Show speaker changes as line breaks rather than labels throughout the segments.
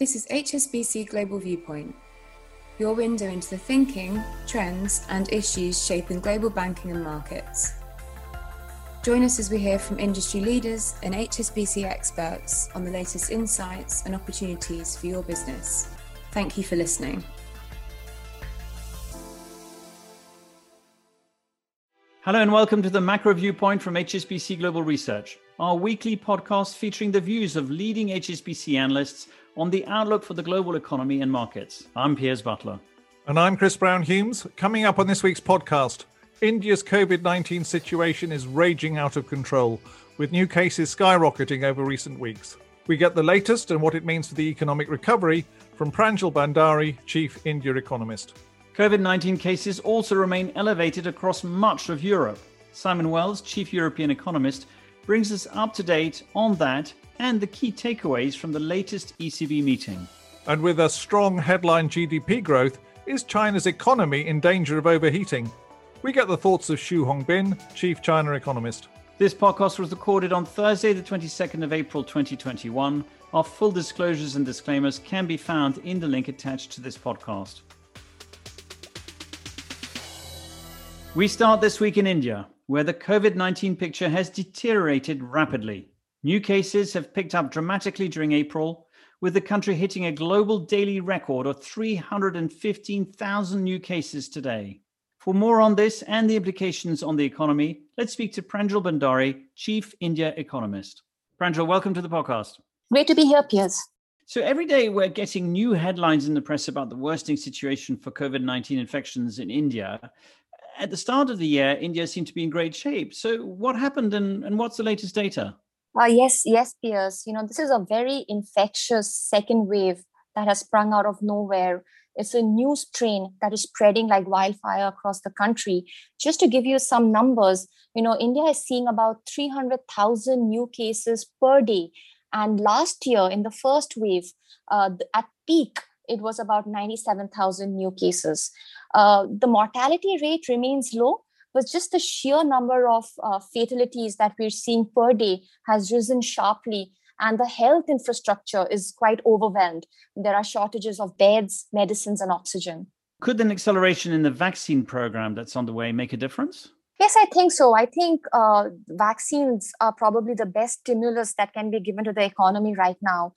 This is HSBC Global Viewpoint, your window into the thinking, trends, and issues shaping global banking and markets. Join us as we hear from industry leaders and HSBC experts on the latest insights and opportunities for your business. Thank you for listening.
Hello and welcome to the Macro Viewpoint from HSBC Global Research, our weekly podcast featuring the views of leading HSBC analysts on the outlook for the global economy and markets. I'm Piers Butler.
And I'm Chris Brown Humes. Coming up on this week's podcast, India's COVID 19 situation is raging out of control, with new cases skyrocketing over recent weeks. We get the latest and what it means for the economic recovery from Pranjal Bhandari, Chief India Economist.
COVID 19 cases also remain elevated across much of Europe. Simon Wells, Chief European Economist, brings us up to date on that and the key takeaways from the latest ECB meeting.
And with a strong headline GDP growth, is China's economy in danger of overheating? We get the thoughts of Qu Hongbin, Chief China Economist.
This podcast was recorded on Thursday, the 22nd of April 2021. Our full disclosures and disclaimers can be found in the link attached to this podcast. We start this week in India, where the COVID 19 picture has deteriorated rapidly. New cases have picked up dramatically during April, with the country hitting a global daily record of 315,000 new cases today. For more on this and the implications on the economy, let's speak to Pranjal Bhandari, Chief India Economist. Pranjal, welcome to the podcast.
Great to be here, Piers.
So, every day we're getting new headlines in the press about the worsening situation for COVID 19 infections in India. At the start of the year, India seemed to be in great shape. So, what happened and, and what's the latest data?
Uh, yes, yes, Piers. You know, this is a very infectious second wave that has sprung out of nowhere. It's a new strain that is spreading like wildfire across the country. Just to give you some numbers, you know, India is seeing about 300,000 new cases per day. And last year, in the first wave, uh, at peak, it was about 97,000 new cases. Uh, the mortality rate remains low, but just the sheer number of uh, fatalities that we're seeing per day has risen sharply and the health infrastructure is quite overwhelmed there are shortages of beds medicines and oxygen
could an acceleration in the vaccine program that's underway make a difference
Yes, I think so. I think uh, vaccines are probably the best stimulus that can be given to the economy right now.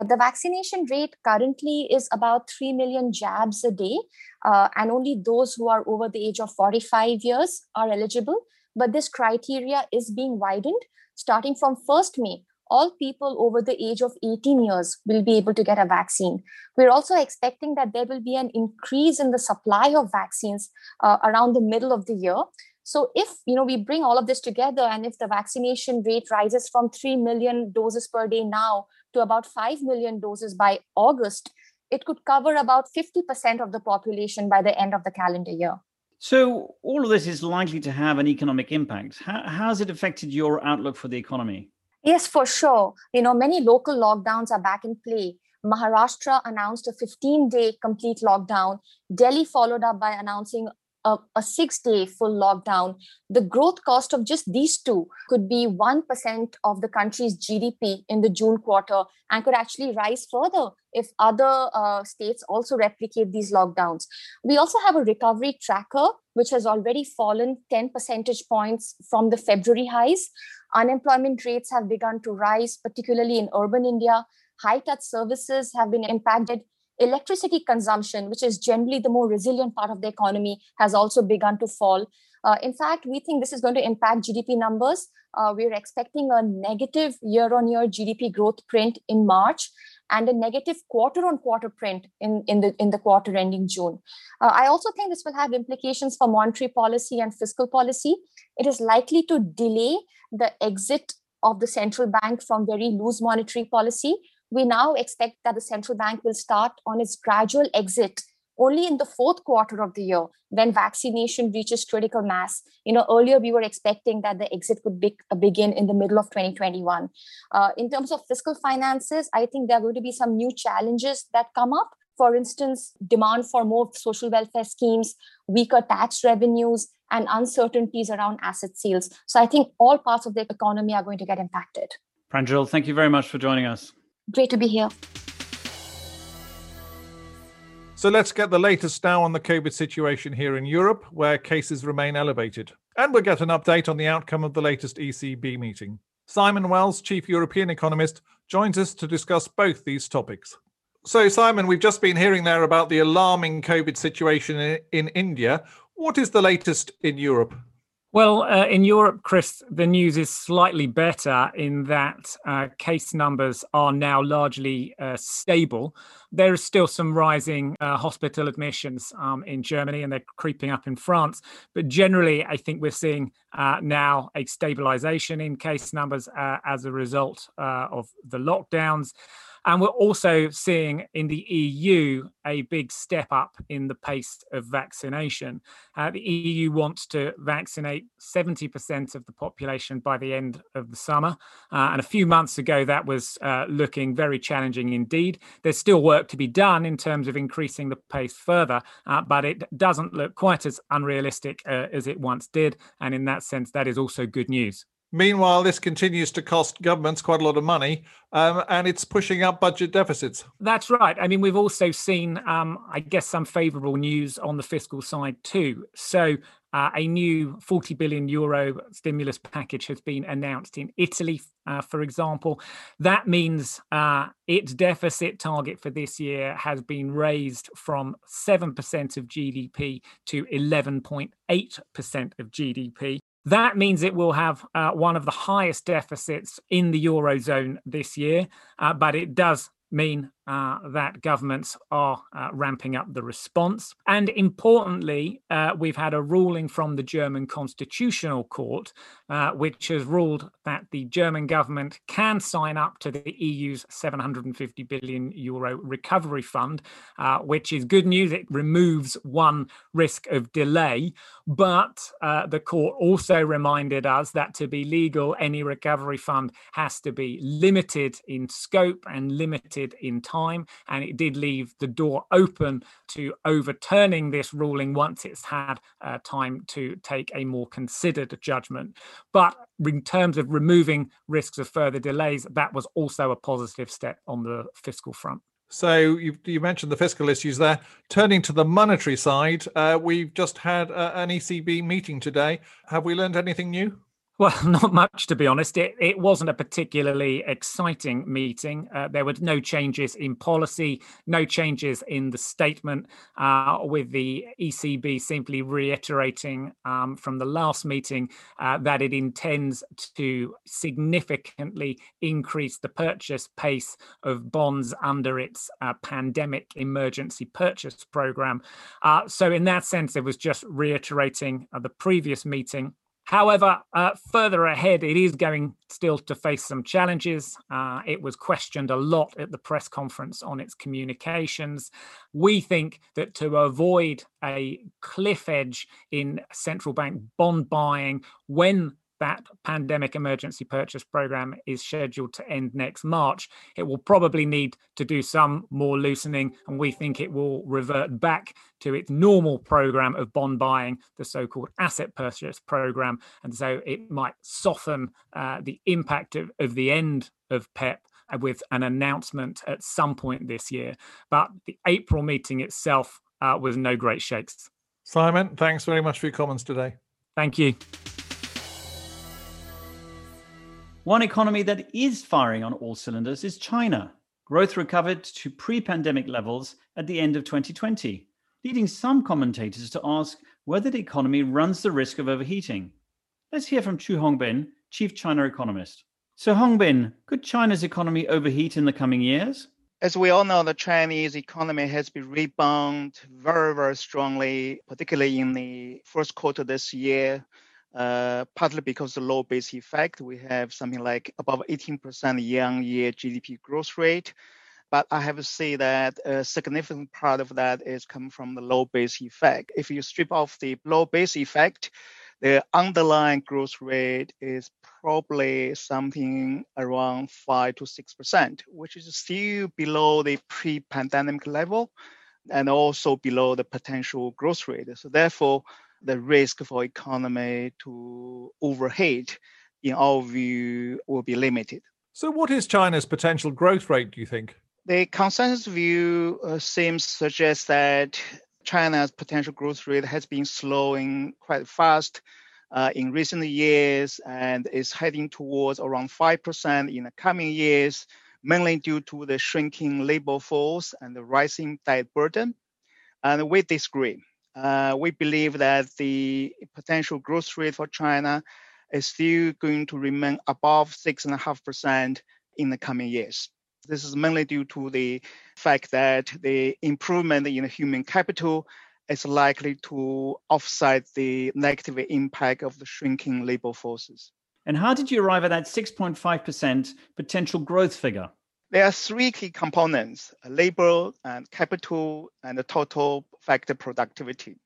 The vaccination rate currently is about 3 million jabs a day, uh, and only those who are over the age of 45 years are eligible. But this criteria is being widened. Starting from 1st May, all people over the age of 18 years will be able to get a vaccine. We're also expecting that there will be an increase in the supply of vaccines uh, around the middle of the year. So if you know we bring all of this together and if the vaccination rate rises from 3 million doses per day now to about 5 million doses by August, it could cover about 50% of the population by the end of the calendar year.
So, all of this is likely to have an economic impact. How, how has it affected your outlook for the economy?
Yes, for sure. You know, many local lockdowns are back in play. Maharashtra announced a 15 day complete lockdown. Delhi followed up by announcing a, a six day full lockdown, the growth cost of just these two could be 1% of the country's GDP in the June quarter and could actually rise further if other uh, states also replicate these lockdowns. We also have a recovery tracker, which has already fallen 10 percentage points from the February highs. Unemployment rates have begun to rise, particularly in urban India. High touch services have been impacted electricity consumption, which is generally the more resilient part of the economy, has also begun to fall. Uh, in fact, we think this is going to impact GDP numbers. Uh, we're expecting a negative year on year GDP growth print in March and a negative quarter on quarter print in, in, the, in the quarter ending June. Uh, I also think this will have implications for monetary policy and fiscal policy. It is likely to delay the exit of the central bank from very loose monetary policy we now expect that the central bank will start on its gradual exit only in the fourth quarter of the year when vaccination reaches critical mass. You know earlier we were expecting that the exit would be, uh, begin in the middle of 2021 uh, in terms of fiscal finances i think there are going to be some new challenges that come up. For instance demand for more social welfare schemes weaker tax revenues and uncertainties around asset sales. So i think all parts of the economy are going to get impacted.
Pranjal thank you very much for joining us
Great to be here.
So let's get the latest now on the COVID situation here in Europe, where cases remain elevated. And we'll get an update on the outcome of the latest ECB meeting. Simon Wells, Chief European Economist, joins us to discuss both these topics. So, Simon, we've just been hearing there about the alarming COVID situation in, in India. What is the latest in Europe?
Well, uh, in Europe, Chris, the news is slightly better in that uh, case numbers are now largely uh, stable. There is still some rising uh, hospital admissions um, in Germany and they're creeping up in France. But generally, I think we're seeing uh, now a stabilization in case numbers uh, as a result of the lockdowns. And we're also seeing in the EU a big step up in the pace of vaccination. Uh, the EU wants to vaccinate 70% of the population by the end of the summer. Uh, and a few months ago, that was uh, looking very challenging indeed. There's still work to be done in terms of increasing the pace further, uh, but it doesn't look quite as unrealistic uh, as it once did. And in that sense, that is also good news.
Meanwhile, this continues to cost governments quite a lot of money um, and it's pushing up budget deficits.
That's right. I mean, we've also seen, um, I guess, some favourable news on the fiscal side too. So, uh, a new 40 billion euro stimulus package has been announced in Italy, uh, for example. That means uh, its deficit target for this year has been raised from 7% of GDP to 11.8% of GDP. That means it will have uh, one of the highest deficits in the Eurozone this year, uh, but it does mean uh, that governments are uh, ramping up the response. And importantly, uh, we've had a ruling from the German Constitutional Court, uh, which has ruled that the German government can sign up to the EU's 750 billion euro recovery fund, uh, which is good news. It removes one risk of delay. But uh, the court also reminded us that to be legal, any recovery fund has to be limited in scope and limited in time time, and it did leave the door open to overturning this ruling once it's had uh, time to take a more considered judgment. But in terms of removing risks of further delays, that was also a positive step on the fiscal front.
So you, you, mentioned the fiscal issues there. Turning to the monetary side, uh, we've just had uh, an ECB meeting today. Have we learned anything new?
Well, not much, to be honest. It, it wasn't a particularly exciting meeting. Uh, there were no changes in policy, no changes in the statement, uh, with the ECB simply reiterating um, from the last meeting uh, that it intends to significantly increase the purchase pace of bonds under its uh, pandemic emergency purchase program. Uh, so, in that sense, it was just reiterating uh, the previous meeting However, uh, further ahead, it is going still to face some challenges. Uh, it was questioned a lot at the press conference on its communications. We think that to avoid a cliff edge in central bank bond buying when that pandemic emergency purchase program is scheduled to end next March, it will probably need to do some more loosening. And we think it will revert back to its normal program of bond buying, the so called asset purchase program. And so it might soften uh, the impact of, of the end of PEPP with an announcement at some point this year. But the April meeting itself uh, was no great shakes.
Simon, thanks very much for your comments today.
Thank you.
One economy that is firing on all cylinders is China. Growth recovered to pre pandemic levels at the end of 2020, leading some commentators to ask whether the economy runs the risk of overheating. Let's hear from Qu Hongbin, chief China economist. So, Hongbin, could China's economy overheat in the coming years?
As we all know, the Chinese economy has been rebound very, very strongly, particularly in the first quarter this year uh, partly because of the low base effect. We have something like above 18% year-on-year GDP growth rate. But I have to say that a significant part of that is coming from the low base effect. If you strip off the low base effect, the underlying growth rate is probably something around 5 to 6%, which is still below the pre pandemic level and also below the potential growth rate. So, therefore, the risk for economy to overheat, in our view, will be limited.
So, what is China's potential growth rate, do you think?
The consensus view uh, seems to suggest that China's potential growth rate has been slowing quite fast uh, in recent years and is heading towards around 5% in the coming years, mainly due to the shrinking labor force and the rising debt burden. And we disagree. Uh, we believe that the potential growth rate for China is still going to remain above 6.5% in the coming years. This is mainly due to the fact that the improvement in human capital is likely to offset the negative impact of the shrinking labor forces.
And how did you arrive at that 6.5% potential growth figure?
There are three key components labor and capital and the total factor productivity.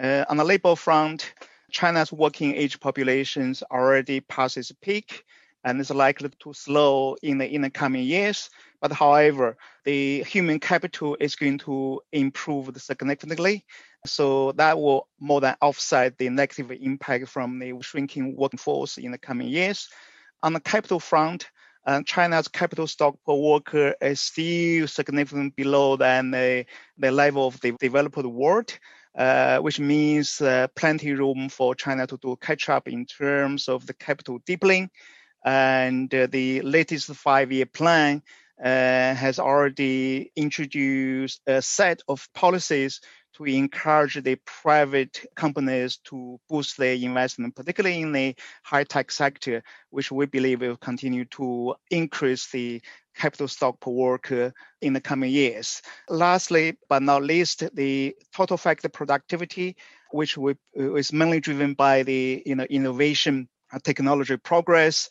Uh, on the labor front, China's working age populations already past its peak and is likely to slow in the in the coming years. But however, the human capital is going to improve significantly. So that will more than offset the negative impact from the shrinking workforce in the coming years. On the capital front, China's capital stock per worker is still significantly below than the, the level of the developed world. Uh, which means uh, plenty room for China to do catch up in terms of the capital deepening and uh, the latest five-year plan uh, has already introduced a set of policies to encourage the private companies to boost their investment, particularly in the high-tech sector, which we believe will continue to increase the capital stock per worker in the coming years. Lastly, but not least, the total factor productivity, which we, is mainly driven by the you know, innovation technology progress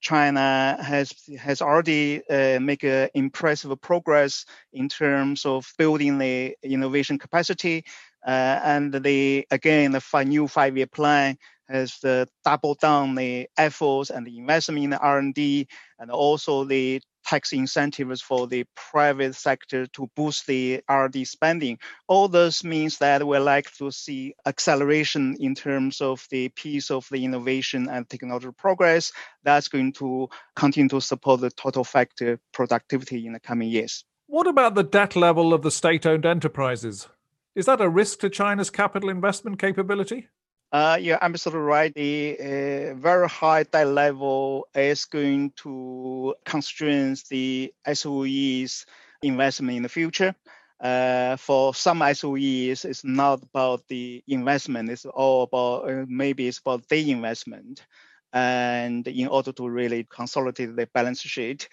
China has has already uh, make a impressive progress in terms of building the innovation capacity, uh, and the again the five, new five-year plan has uh, doubled down the efforts and the investment in the R&D, and also the tax incentives for the private sector to boost the R&D spending. All this means that we like to see acceleration in terms of the piece of the innovation and technology progress that's going to continue to support the total factor productivity in the coming years.
What about the debt level of the state-owned enterprises? Is that a risk to China's capital investment capability?
Uh, you're absolutely right. The uh, very high debt level is going to constrain the SOE's investment in the future. Uh, for some SOEs, it's not about the investment. It's all about uh, maybe it's about the investment, and in order to really consolidate the balance sheet.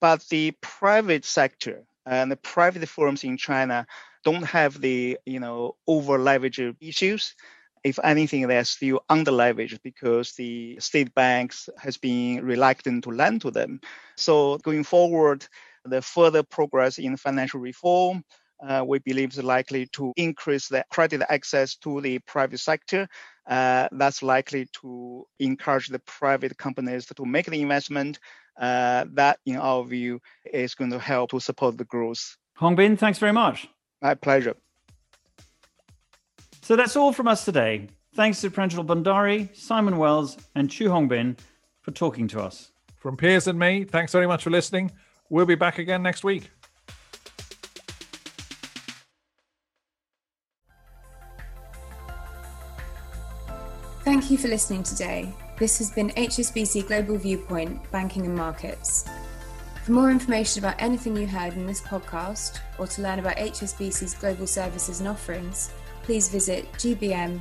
But the private sector and the private firms in China don't have the you know over leverage issues if anything, they're still underleveraged because the state banks has been reluctant to lend to them. So going forward, the further progress in financial reform, uh, we believe is likely to increase the credit access to the private sector. Uh, that's likely to encourage the private companies to make the investment. Uh, that, in our view, is going to help to support the growth.
Hongbin, thanks very much.
My pleasure.
So that's all from us today. Thanks to Pranjal Bhandari, Simon Wells, and Qu Hongbin for talking to us.
From Piers and me, thanks very much for listening. We'll be back again next week.
Thank you for listening today. This has been HSBC Global Viewpoint Banking and Markets. For more information about anything you heard in this podcast, or to learn about HSBC's global services and offerings, please visit gbm.hsbc.com.